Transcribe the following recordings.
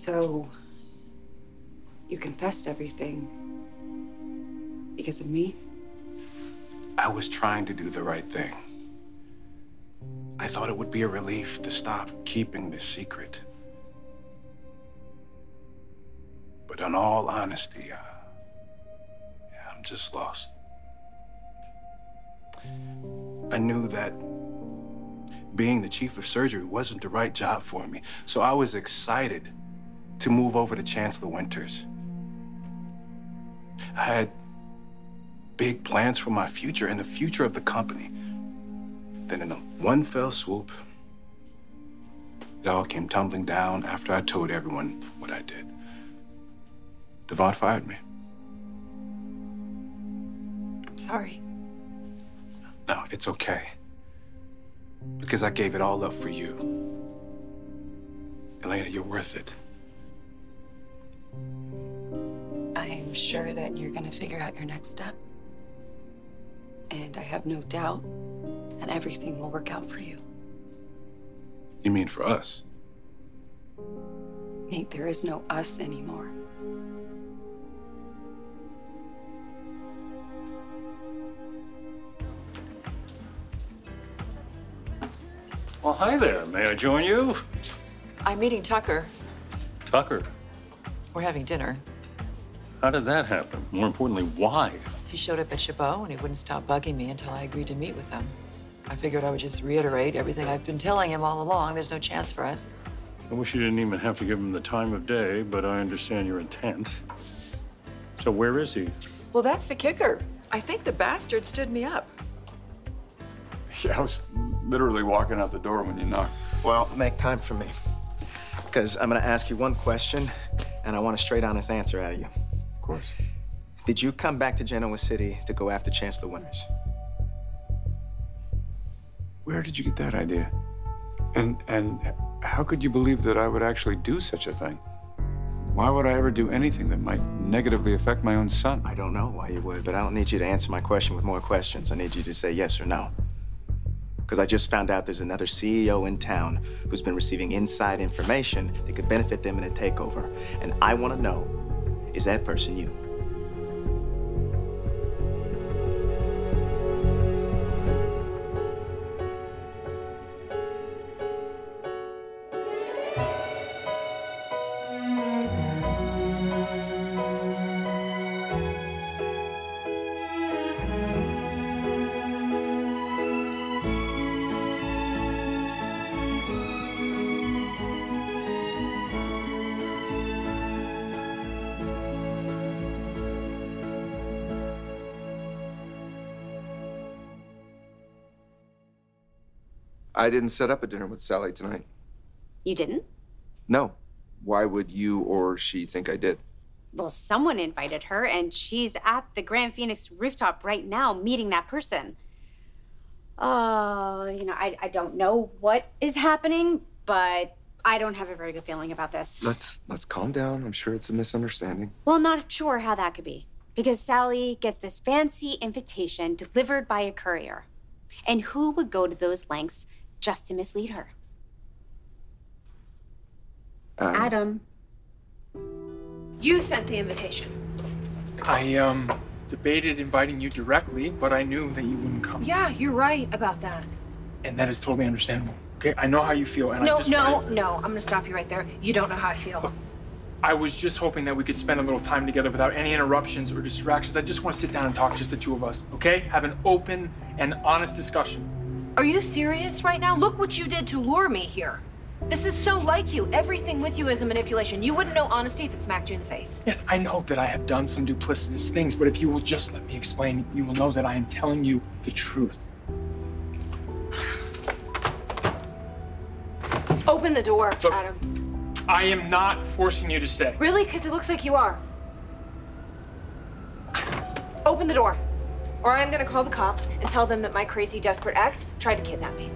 So, you confessed everything because of me? I was trying to do the right thing. I thought it would be a relief to stop keeping this secret. But in all honesty, uh, yeah, I'm just lost. I knew that being the chief of surgery wasn't the right job for me, so I was excited to move over to Chancellor Winters. I had big plans for my future and the future of the company. Then, in a one fell swoop, it all came tumbling down after I told everyone what I did. Devon fired me. I'm sorry. No, it's okay. Because I gave it all up for you. Elena, you're worth it. Sure that you're gonna figure out your next step. And I have no doubt that everything will work out for you. You mean for us? Nate, there is no us anymore. Well, hi there. May I join you? I'm meeting Tucker. Tucker. We're having dinner. How did that happen? More importantly, why? He showed up at Jabot and he wouldn't stop bugging me until I agreed to meet with him. I figured I would just reiterate everything I've been telling him all along. There's no chance for us. I wish you didn't even have to give him the time of day, but I understand your intent. So where is he? Well, that's the kicker. I think the bastard stood me up. Yeah, I was literally walking out the door when you knocked. Well, make time for me. Because I'm going to ask you one question, and I want a straight, honest answer out of you. Course. Did you come back to Genoa City to go after Chancellor Winters? Where did you get that idea? And and how could you believe that I would actually do such a thing? Why would I ever do anything that might negatively affect my own son? I don't know why you would, but I don't need you to answer my question with more questions. I need you to say yes or no. Because I just found out there's another CEO in town who's been receiving inside information that could benefit them in a takeover. And I want to know is that person you? I didn't set up a dinner with Sally tonight. You didn't? No. Why would you or she think I did? Well, someone invited her, and she's at the Grand Phoenix rooftop right now meeting that person. Uh, you know, I, I don't know what is happening, but I don't have a very good feeling about this. Let's let's calm down. I'm sure it's a misunderstanding. Well, I'm not sure how that could be. Because Sally gets this fancy invitation delivered by a courier. And who would go to those lengths just to mislead her? Um, Adam. You sent the invitation. I, um, debated inviting you directly, but I knew that you wouldn't come. Yeah, you're right about that. And that is totally understandable. Okay, I know how you feel, and I No, just no, wanted- no. I'm gonna stop you right there. You don't know how I feel. I was just hoping that we could spend a little time together without any interruptions or distractions. I just want to sit down and talk, just the two of us, okay? Have an open and honest discussion. Are you serious right now? Look what you did to lure me here. This is so like you. Everything with you is a manipulation. You wouldn't know honesty if it smacked you in the face. Yes, I know that I have done some duplicitous things, but if you will just let me explain, you will know that I am telling you the truth. Open the door, Look. Adam. I am not forcing you to stay. Really? Because it looks like you are. Open the door. Or I'm gonna call the cops and tell them that my crazy, desperate ex tried to kidnap me.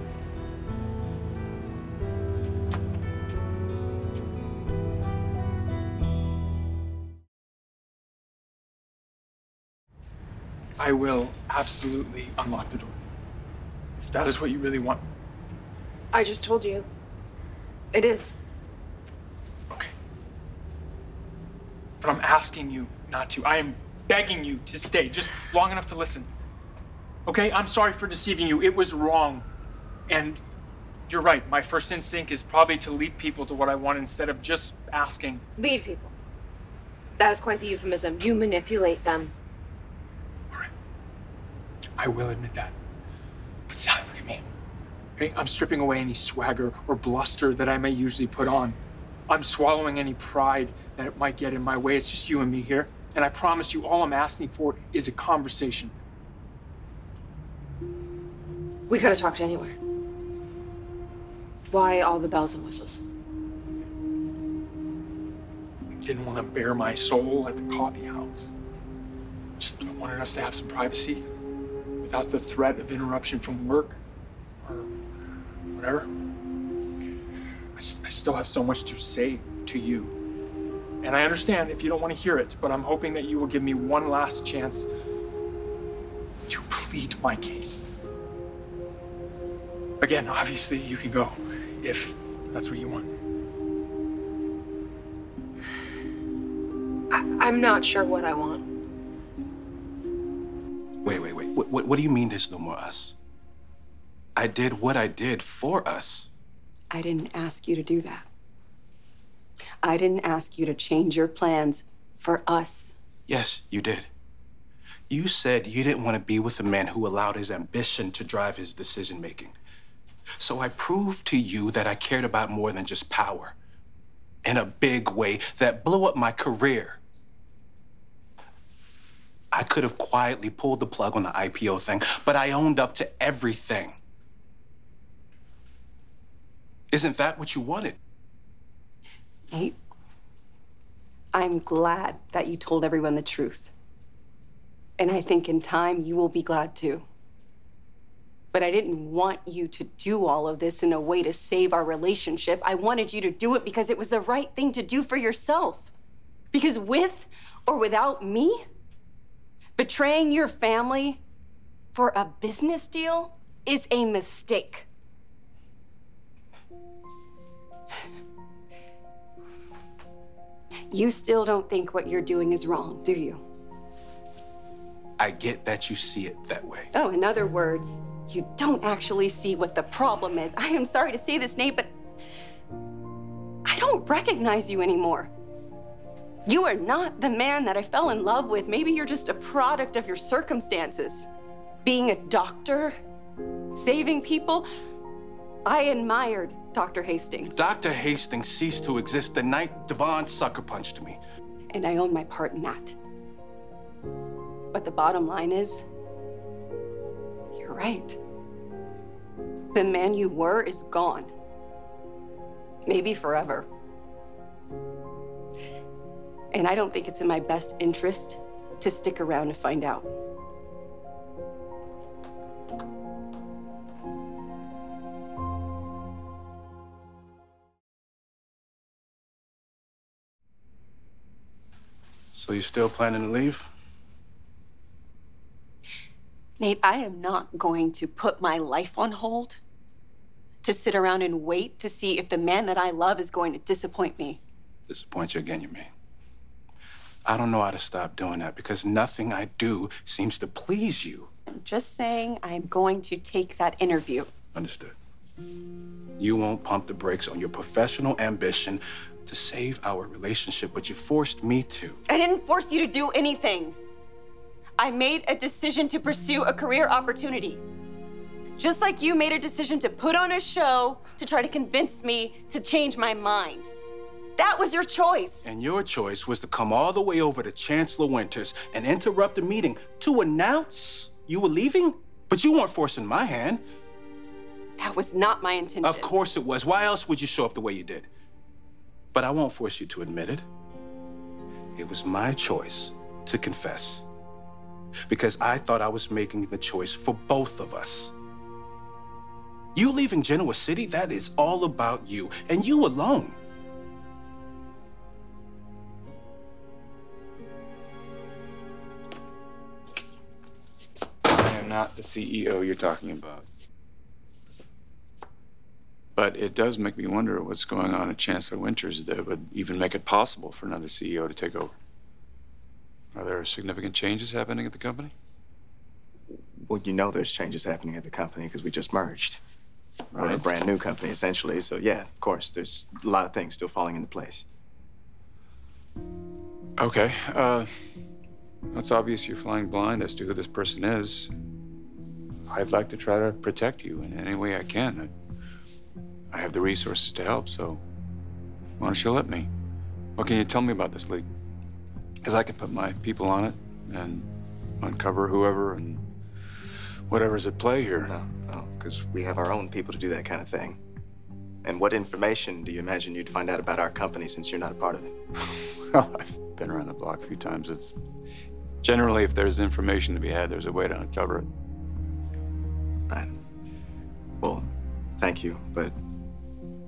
I will absolutely unlock the door. If that is what you really want. I just told you. It is. Okay. but I'm asking you not to. I am begging you to stay just long enough to listen. Okay? I'm sorry for deceiving you. It was wrong. And you're right. My first instinct is probably to lead people to what I want instead of just asking. Lead people. That is quite the euphemism. You manipulate them. All right. I will admit that. But Sally, look at me. Okay? I'm stripping away any swagger or bluster that I may usually put on. I'm swallowing any pride that it might get in my way. It's just you and me here. And I promise you, all I'm asking for is a conversation. We could have talked anywhere. Why all the bells and whistles? Didn't want to bare my soul at the coffee house. Just wanted us to have some privacy without the threat of interruption from work or whatever. I, just, I still have so much to say to you. And I understand if you don't want to hear it, but I'm hoping that you will give me one last chance to plead my case. Again, obviously, you can go if that's what you want. I- I'm not sure what I want. Wait, wait, wait. What, what, what do you mean there's no more us? I did what I did for us. I didn't ask you to do that. I didn't ask you to change your plans for us. Yes, you did. You said you didn't want to be with a man who allowed his ambition to drive his decision making. So I proved to you that I cared about more than just power. In a big way that blew up my career. I could have quietly pulled the plug on the IPO thing, but I owned up to everything. Isn't that what you wanted? Nate, I'm glad that you told everyone the truth. And I think in time you will be glad too. But I didn't want you to do all of this in a way to save our relationship. I wanted you to do it because it was the right thing to do for yourself. Because with or without me, betraying your family for a business deal is a mistake. You still don't think what you're doing is wrong, do you? I get that you see it that way. Oh, in other words, you don't actually see what the problem is. I am sorry to say this, Nate, but I don't recognize you anymore. You are not the man that I fell in love with. Maybe you're just a product of your circumstances. Being a doctor, saving people, I admired Dr. Hastings. Dr. Hastings ceased to exist the night Devon sucker punched me. and I own my part in that. But the bottom line is, you're right. The man you were is gone. Maybe forever. And I don't think it's in my best interest to stick around to find out. So you're still planning to leave? Nate, I am not going to put my life on hold to sit around and wait to see if the man that I love is going to disappoint me. Disappoint you again, you mean? I don't know how to stop doing that because nothing I do seems to please you. I'm just saying I'm going to take that interview. Understood. You won't pump the brakes on your professional ambition to save our relationship, but you forced me to. I didn't force you to do anything. I made a decision to pursue a career opportunity. Just like you made a decision to put on a show to try to convince me to change my mind. That was your choice. And your choice was to come all the way over to Chancellor Winters and interrupt the meeting to announce you were leaving? But you weren't forcing my hand. That was not my intention. Of course it was. Why else would you show up the way you did? But I won't force you to admit it. It was my choice to confess. Because I thought I was making the choice for both of us. You leaving Genoa City, that is all about you, and you alone. I am not the CEO you're talking about. But it does make me wonder what's going on at Chancellor Winters that would even make it possible for another CEO to take over. Are there significant changes happening at the company? Well, you know there's changes happening at the company because we just merged. We're a brand new company, essentially. So, yeah, of course, there's a lot of things still falling into place. Okay. Uh, it's obvious you're flying blind as to who this person is. I'd like to try to protect you in any way I can. I, have the resources to help, so why don't you let me? What can you tell me about this leak? Because I can put my people on it and uncover whoever and whatever's at play here. No, no, because we have our own people to do that kind of thing. And what information do you imagine you'd find out about our company since you're not a part of it? Well, I've been around the block a few times. It's generally, if there's information to be had, there's a way to uncover it. Right. Well, thank you, but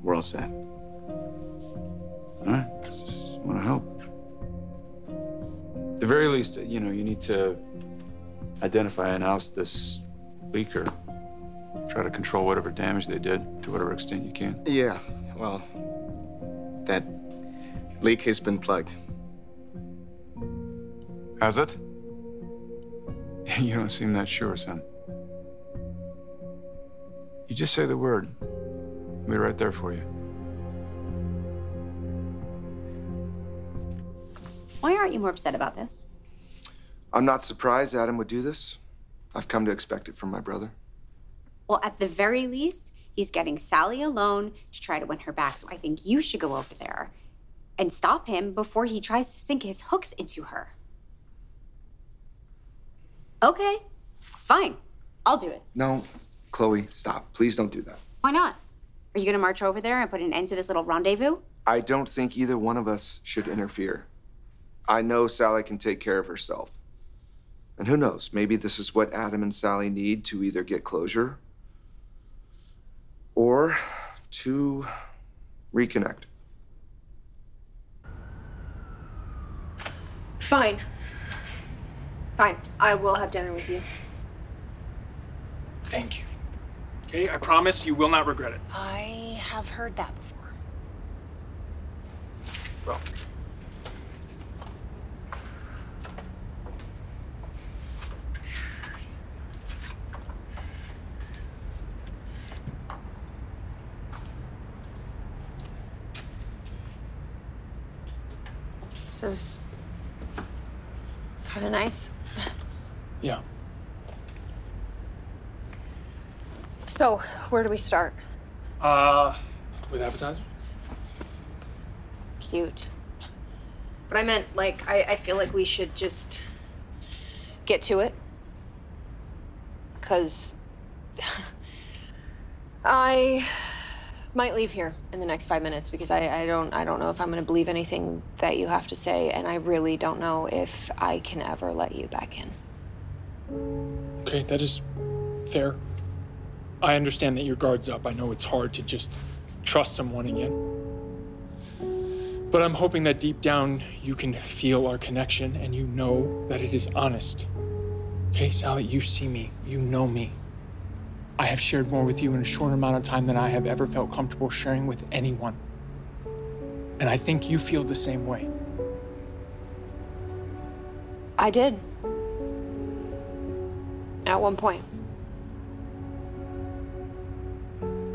we're all set. All right, just want to help. At the very least, uh, you know, you need to identify and oust this leaker. Try to control whatever damage they did to whatever extent you can. Yeah, well, that leak has been plugged. Has it? You don't seem that sure, son. You just say the word. I'll be right there for you. Why aren't you more upset about this? I'm not surprised Adam would do this. I've come to expect it from my brother. Well, at the very least, he's getting Sally alone to try to win her back. So I think you should go over there and stop him before he tries to sink his hooks into her. Okay, fine. I'll do it. No, Chloe, stop. Please don't do that. Why not? Are you going to march over there and put an end to this little rendezvous? I don't think either one of us should interfere. I know Sally can take care of herself. And who knows, maybe this is what Adam and Sally need to either get closure or to reconnect. Fine. Fine. I will have dinner with you. Thank you. Okay, I promise you will not regret it. I have heard that before. Well, This is kind of nice. yeah. So, where do we start? Uh, with appetizers? Cute. But I meant, like, I, I feel like we should just get to it. Because I might leave here in the next five minutes because I, I don't I don't know if I'm gonna believe anything that you have to say, and I really don't know if I can ever let you back in. Okay, that is fair. I understand that your guard's up. I know it's hard to just trust someone again. But I'm hoping that deep down you can feel our connection and you know that it is honest. Okay, Sally, you see me. You know me. I have shared more with you in a shorter amount of time than I have ever felt comfortable sharing with anyone. And I think you feel the same way. I did. At one point.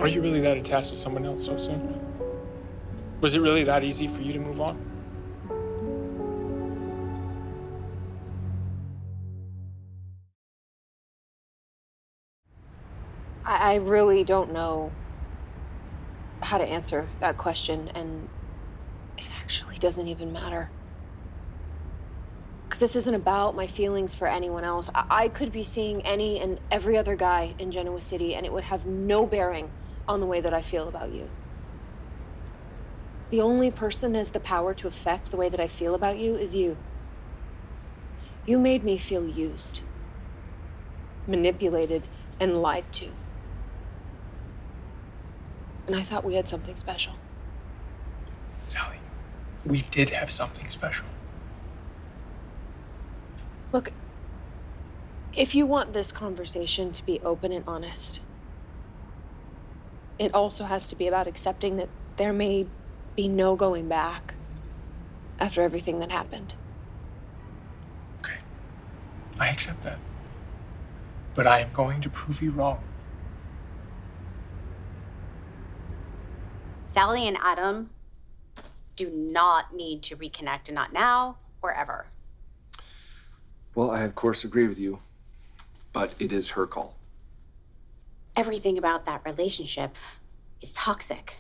Are you really that attached to someone else so soon? Was it really that easy for you to move on? I, really don't know how to answer that question, and it actually doesn't even matter. Because this isn't about my feelings for anyone else. I, I could be seeing any and every other guy in Genoa City, and it would have no bearing on the way that I feel about you. The only person has the power to affect the way that I feel about you is you. You made me feel used, manipulated, and lied to. And I thought we had something special. Sally, we did have something special. Look, if you want this conversation to be open and honest, it also has to be about accepting that there may be no going back after everything that happened. Okay. I accept that. But I am going to prove you wrong. Sally and Adam do not need to reconnect, and not now or ever. Well, I of course agree with you, but it is her call. Everything about that relationship is toxic.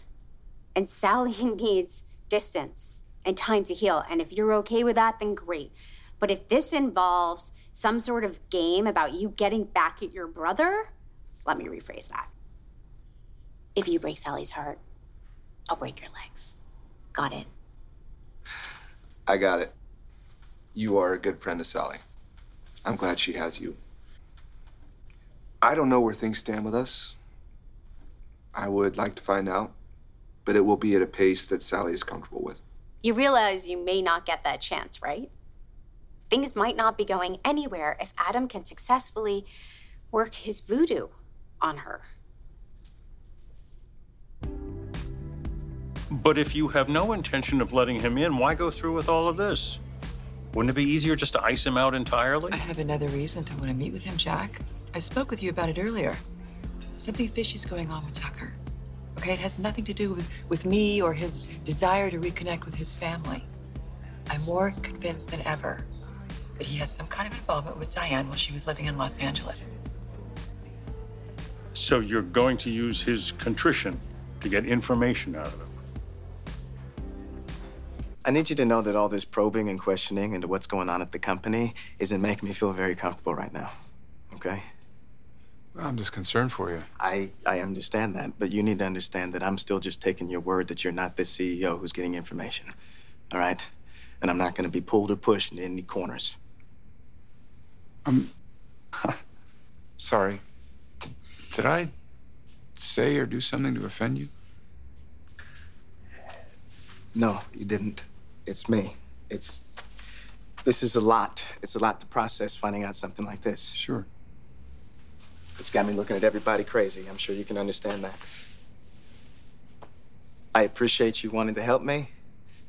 And Sally needs distance and time to heal. And if you're okay with that, then great. But if this involves some sort of game about you getting back at your brother, let me rephrase that. If you break Sally's heart, I'll break your legs. Got it? I got it. You are a good friend to Sally. I'm glad she has you. I don't know where things stand with us. I would like to find out, but it will be at a pace that Sally is comfortable with. You realize you may not get that chance, right? Things might not be going anywhere if Adam can successfully work his voodoo on her. But if you have no intention of letting him in, why go through with all of this? Wouldn't it be easier just to ice him out entirely? I have another reason to want to meet with him, Jack. I spoke with you about it earlier. Something fishy is going on with Tucker. Okay, it has nothing to do with, with me or his desire to reconnect with his family. I'm more convinced than ever that he has some kind of involvement with Diane while she was living in Los Angeles. So you're going to use his contrition to get information out of him? I need you to know that all this probing and questioning into what's going on at the company isn't making me feel very comfortable right now. Okay? I'm just concerned for you. I, I understand that, but you need to understand that I'm still just taking your word that you're not the CEO who's getting information. All right? And I'm not going to be pulled or pushed into any corners. I'm sorry. D- did I say or do something to offend you? No, you didn't. It's me. It's. This is a lot. It's a lot to process finding out something like this. Sure. It's got me looking at everybody crazy. I'm sure you can understand that. I appreciate you wanting to help me,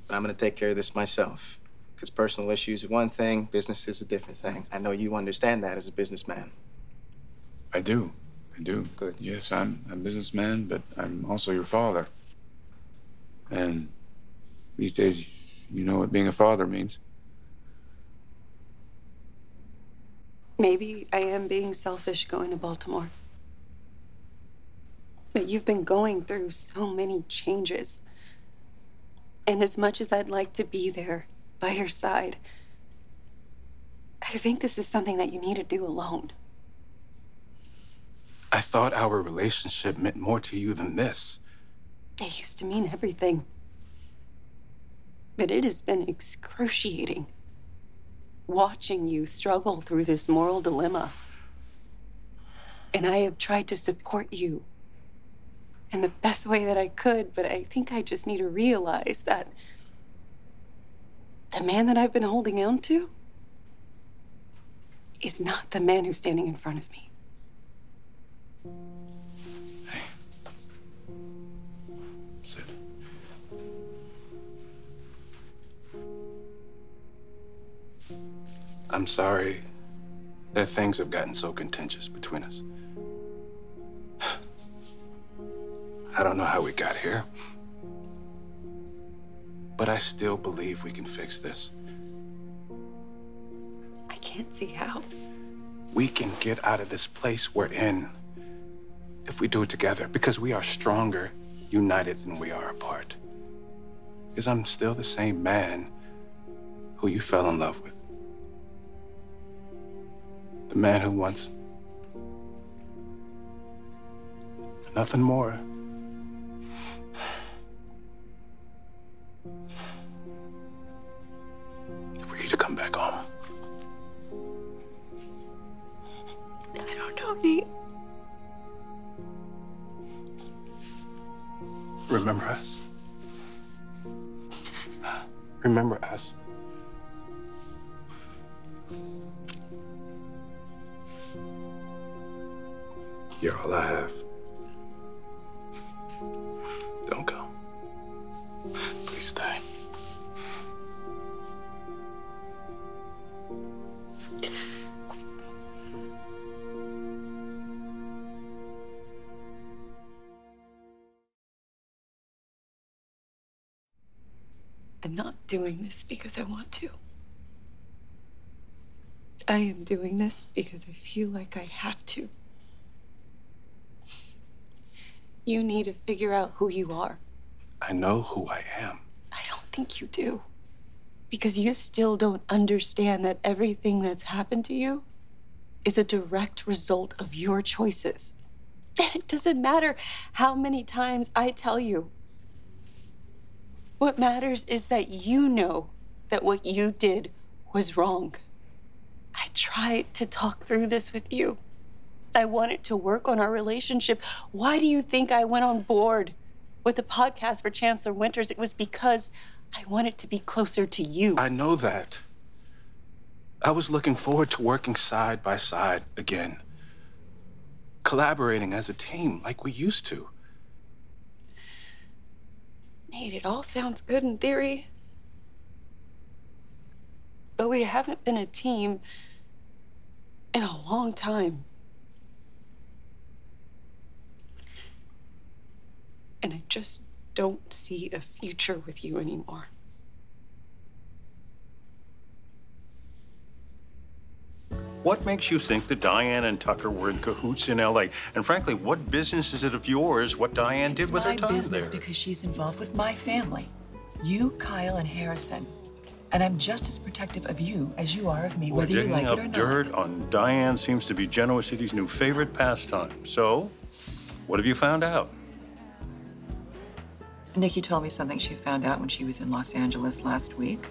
but I'm going to take care of this myself. Because personal issues are one thing, business is a different thing. I know you understand that as a businessman. I do. I do. Good. Yes, I'm a businessman, but I'm also your father. And these days, you know what being a father means. Maybe I am being selfish going to Baltimore. But you've been going through so many changes. And as much as I'd like to be there by your side, I think this is something that you need to do alone. I thought our relationship meant more to you than this. It used to mean everything. But it has been excruciating watching you struggle through this moral dilemma. And I have tried to support you in the best way that I could, but I think I just need to realize that the man that I've been holding on to is not the man who's standing in front of me. I'm sorry that things have gotten so contentious between us. I don't know how we got here, but I still believe we can fix this. I can't see how. We can get out of this place we're in if we do it together because we are stronger united than we are apart. Because I'm still the same man who you fell in love with. The man who wants nothing more. This because I want to. I am doing this because I feel like I have to. You need to figure out who you are. I know who I am. I don't think you do. Because you still don't understand that everything that's happened to you is a direct result of your choices. And it doesn't matter how many times I tell you. What matters is that you know that what you did was wrong. I tried to talk through this with you. I wanted to work on our relationship. Why do you think I went on board with the podcast for Chancellor Winters? It was because I wanted to be closer to you. I know that. I was looking forward to working side by side again, collaborating as a team like we used to. Nate, it all sounds good in theory. But we haven't been a team in a long time. And I just don't see a future with you anymore. What makes you think that Diane and Tucker were in cahoots in LA? And frankly, what business is it of yours what Diane It's did with her time there? It's my business because she's involved with my family. You, Kyle, and Harrison. And I'm just as protective of you as you are of me, Well, whether you like it or not. dirt on Diane seems to be Genoa City's new favorite pastime. So, what have you found out? Nikki told me something she found out when she was in Los Angeles last week.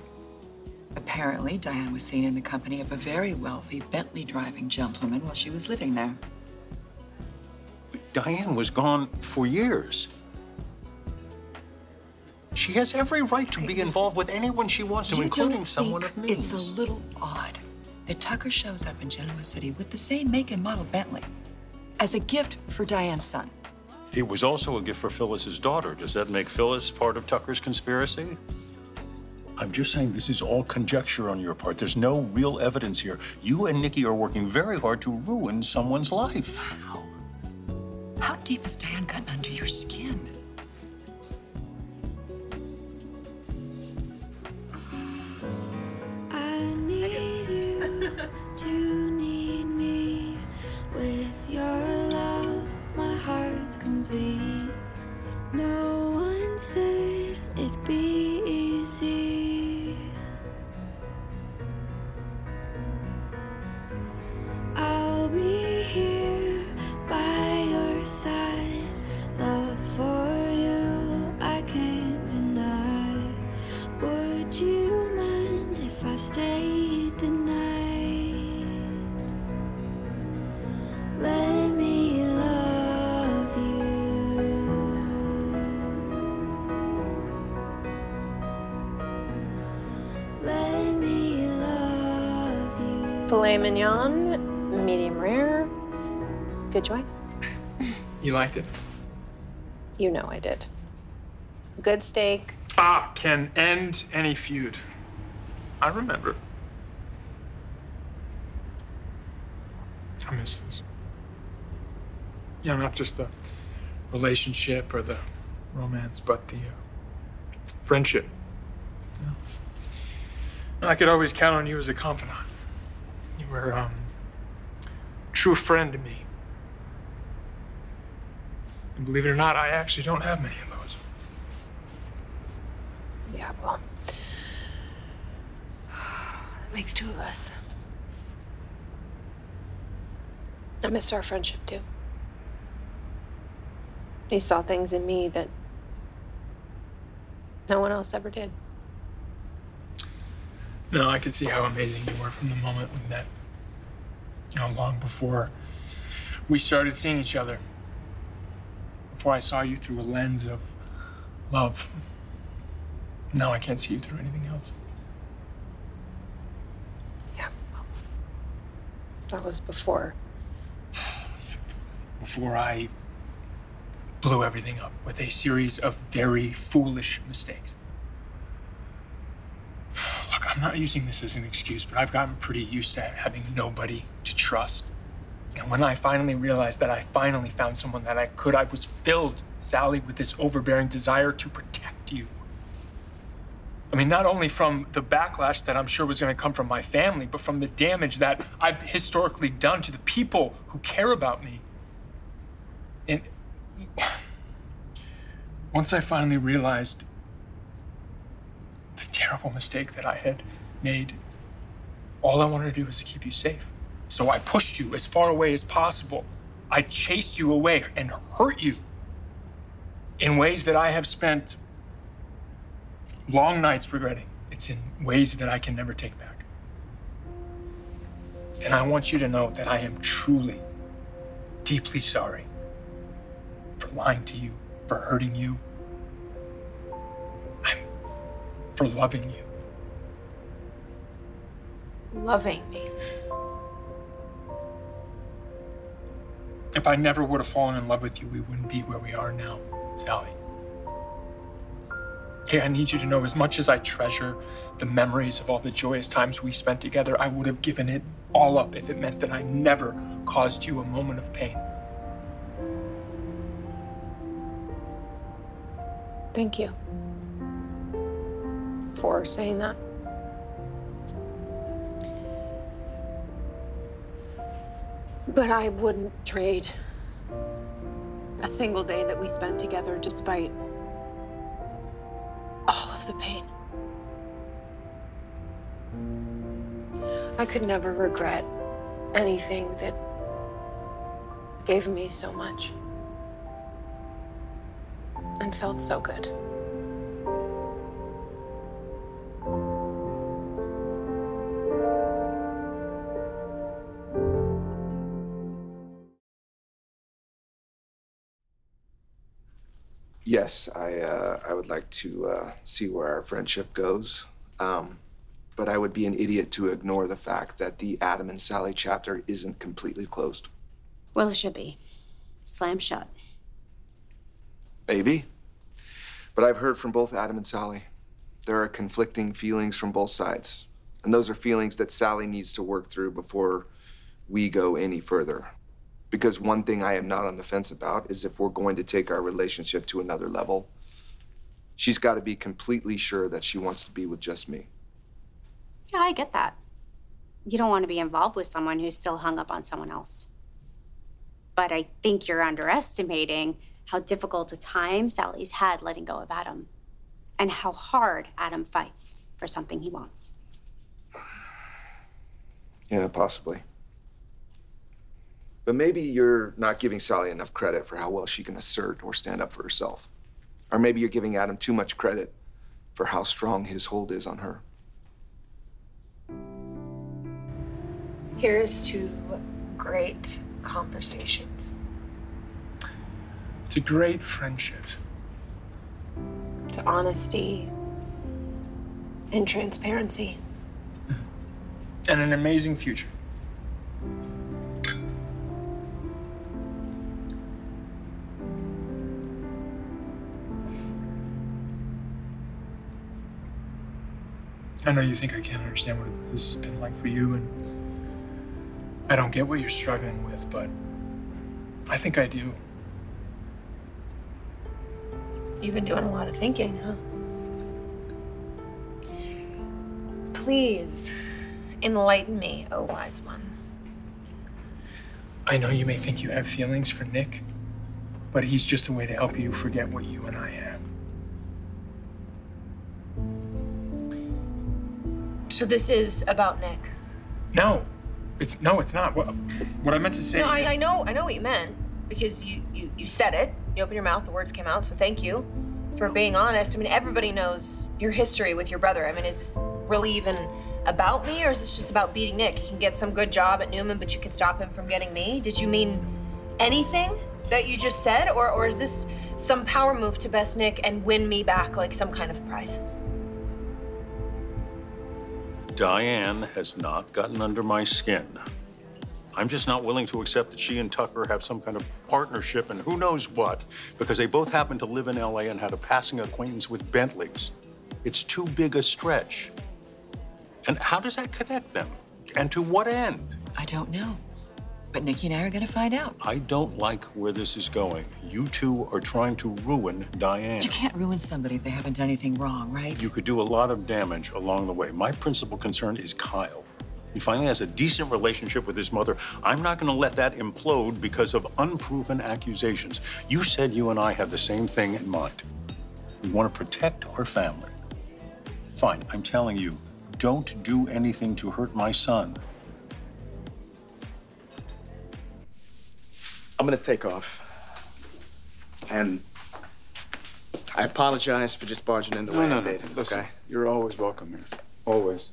Apparently, Diane was seen in the company of a very wealthy Bentley driving gentleman while she was living there. Diane was gone for years. She has every right to be involved with anyone she wants to, you including don't someone think of means. It's a little odd that Tucker shows up in Genoa City with the same make and model Bentley as a gift for Diane's son. It was also a gift for Phyllis's daughter. Does that make Phyllis part of Tucker's conspiracy? I'm just saying this is all conjecture on your part. There's no real evidence here. You and Nikki are working very hard to ruin someone's life. How? How deep has Diane gotten under your skin? Filet mignon, medium rare. Good choice. You liked it? You know I did. Good steak. Ah, can end any feud. I remember. I miss this. Yeah, not just the relationship or the romance, but the uh, friendship. You know? I could always count on you as a confidant. You were um, a true friend to me. And believe it or not, I actually don't have many of those. Yeah, well. That makes two of us. I missed our friendship too. You saw things in me that no one else ever did. No, I could see how amazing you were from the moment we met. How long before we started seeing each other. Before I saw you through a lens of love. Now I can't see you through anything else. Yeah. well, That was before. Before I blew everything up with a series of very foolish mistakes. I'm not using this as an excuse, but I've gotten pretty used to having nobody to trust. And when I finally realized that I finally found someone that I could, I was filled, Sally, with this overbearing desire to protect you. I mean, not only from the backlash that I'm sure was going to come from my family, but from the damage that I've historically done to the people who care about me. And once I finally realized the terrible mistake that I had made, all I wanted to do was to keep you safe. So I pushed you as far away as possible. I chased you away and hurt you in ways that I have spent long nights regretting. It's in ways that I can never take back. And I want you to know that I am truly, deeply sorry for lying to you, for hurting you, for loving you. Loving me. If I never would have fallen in love with you, we wouldn't be where we are now, Sally. Okay, I need you to know as much as I treasure the memories of all the joyous times we spent together, I would have given it all up if it meant that I never caused you a moment of pain. Thank you for saying that. But I wouldn't trade a single day that we spent together despite all of the pain. I could never regret anything that gave me so much and felt so good. Yes, I uh, I would like to uh, see where our friendship goes. Um, but I would be an idiot to ignore the fact that the Adam and Sally chapter isn't completely closed. Well, it should be. Slam shut. Maybe. But I've heard from both Adam and Sally. There are conflicting feelings from both sides. And those are feelings that Sally needs to work through before we go any further. Because one thing I am not on the fence about is if we're going to take our relationship to another level, she's got to be completely sure that she wants to be with just me. Yeah, I get that. You don't want to be involved with someone who's still hung up on someone else. But I think you're underestimating how difficult a time Sally's had letting go of Adam and how hard Adam fights for something he wants. Yeah, possibly. But maybe you're not giving Sally enough credit for how well she can assert or stand up for herself. Or maybe you're giving Adam too much credit for how strong his hold is on her. Here's to great conversations, To great friendship. to honesty and transparency. and an amazing future. I know you think I can't understand what this has been like for you, and I don't get what you're struggling with, but I think I do. You've been doing a lot of thinking, huh? Please enlighten me, oh wise one. I know you may think you have feelings for Nick, but he's just a way to help you forget what you and I have. So this is about Nick. No, it's no, it's not. What, what I meant to say No, I, is, I know, I know what you meant because you, you you said it. You opened your mouth, the words came out. So thank you for being honest. I mean, everybody knows your history with your brother. I mean, is this really even about me, or is this just about beating Nick? He can get some good job at Newman, but you can stop him from getting me. Did you mean anything that you just said, or or is this some power move to best Nick and win me back like some kind of prize? Diane has not gotten under my skin. I'm just not willing to accept that she and Tucker have some kind of partnership and who knows what, because they both happen to live in LA and had a passing acquaintance with Bentleys. It's too big a stretch. And how does that connect them? And to what end? I don't know. But Nikki and I are gonna find out. I don't like where this is going. You two are trying to ruin Diane. You can't ruin somebody if they haven't done anything wrong, right? You could do a lot of damage along the way. My principal concern is Kyle. He finally has a decent relationship with his mother. I'm not going to let that implode because of unproven accusations. You said you and I have the same thing in mind. We want to protect our family. Fine, I'm telling you, don't do anything to hurt my son. I'm gonna take off. And I apologize for just barging in the way I did, Listen, okay? you're always welcome here. Always.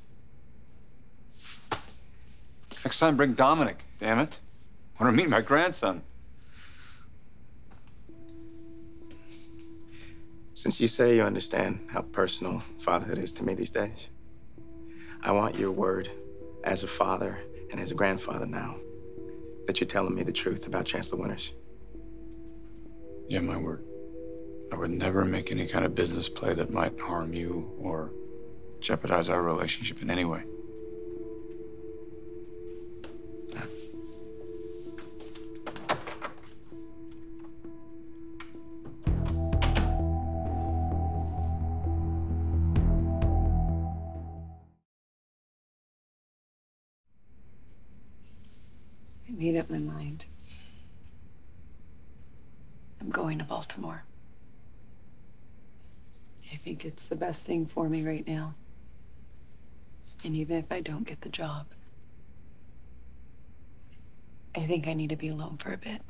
Next time, bring Dominic, damn it. I want to meet my grandson. Since you say you understand how personal fatherhood is to me these days, I want your word as a father and as a grandfather now that you're telling me the truth about Chancellor Winters. Yeah, my word. I would never make any kind of business play that might harm you or jeopardize our relationship in any way. Baltimore. I think it's the best thing for me right now. And even if I don't get the job, I think I need to be alone for a bit.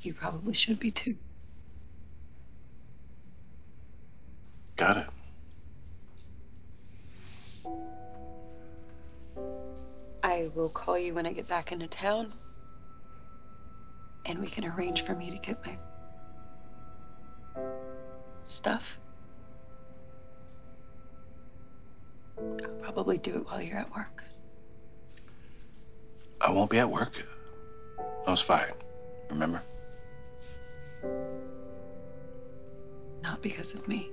You probably should be too. Got it. I will call you when I get back into town. And we can arrange for me to get my stuff. I'll probably do it while you're at work. I won't be at work. I was fired. Remember? Not because of me.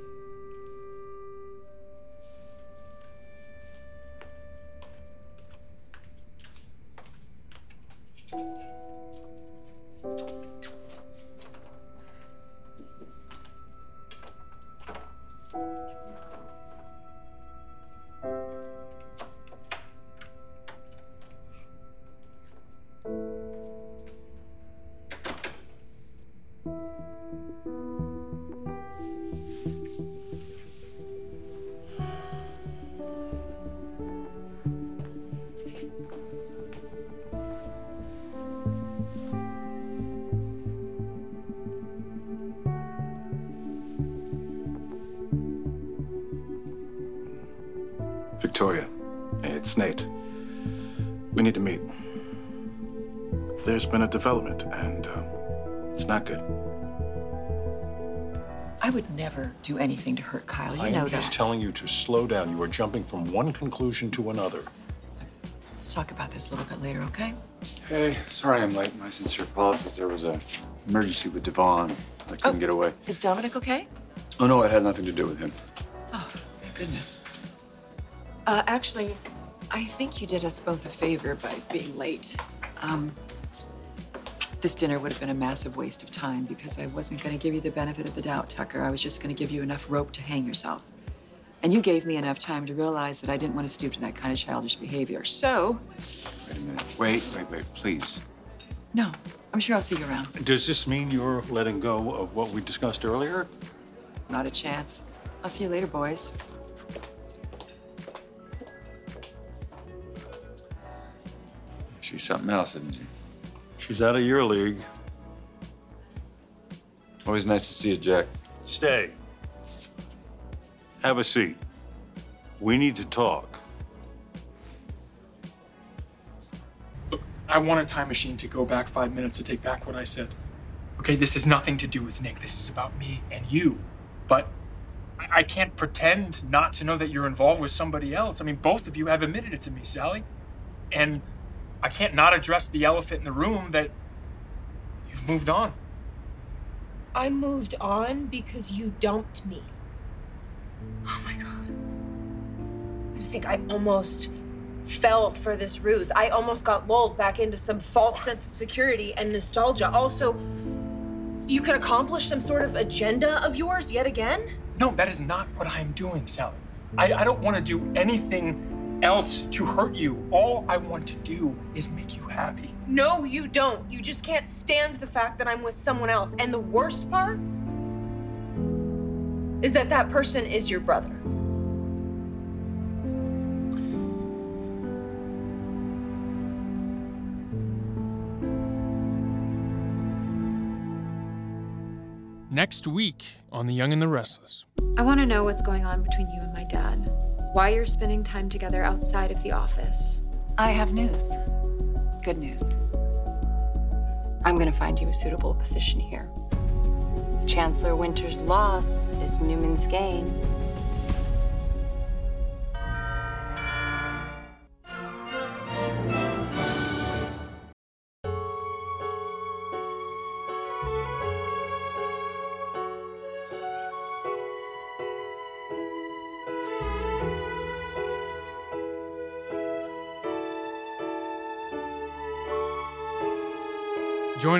Victoria, it's Nate. We need to meet. There's been a development, and uh, it's not good. I would never do anything to hurt Kyle. You know that. I know am that. just telling you to slow down. You are jumping from one conclusion to another. Let's talk about this a little bit later, okay? Hey, sorry I'm late. My sincere apologies. There was a emergency with Devon. I couldn't get away. Is Dominic okay? Oh no, it had nothing to do with him. Oh, my goodness. Uh, actually, I think you did us both a favor by being late. Um, this dinner would have been a massive waste of time because I wasn't going to give you the benefit of the doubt, Tucker. I was just going to give you enough rope to hang yourself. And you gave me enough time to realize that I didn't want to stoop to that kind of childish behavior. So, Wait a minute. Wait, wait, wait, please. no, I'm sure I'll see you around. Does this mean you're letting go of what we discussed earlier? Not a chance. I'll see you later, boys. She's something else, isn't she? She's out of your league. Always nice to see you, Jack. Stay. Have a seat. We need to talk. I want a time machine to go back five minutes to take back what I said. Okay, this has nothing to do with Nick. This is about me and you. But I I can't pretend not to know that you're involved with somebody else. I mean, both of you have admitted it to me, Sally. And I can't not address the elephant in the room that you've moved on. I moved on because you dumped me. Oh my god. I think I almost fell for this ruse. I almost got lulled back into some false sense of security and nostalgia. Also, you can accomplish some sort of agenda of yours yet again? No, that is not what I am doing, Sally. I, I don't want to do anything else to hurt you. All I want to do is make you happy. No, you don't. You just can't stand the fact that I'm with someone else. And the worst part is that that person is your brother. Next week on The Young and the Restless. I want to know what's going on between you and my dad. Why you're spending time together outside of the office. I have news. Good news. I'm going to find you a suitable position here. Chancellor Winter's loss is Newman's gain.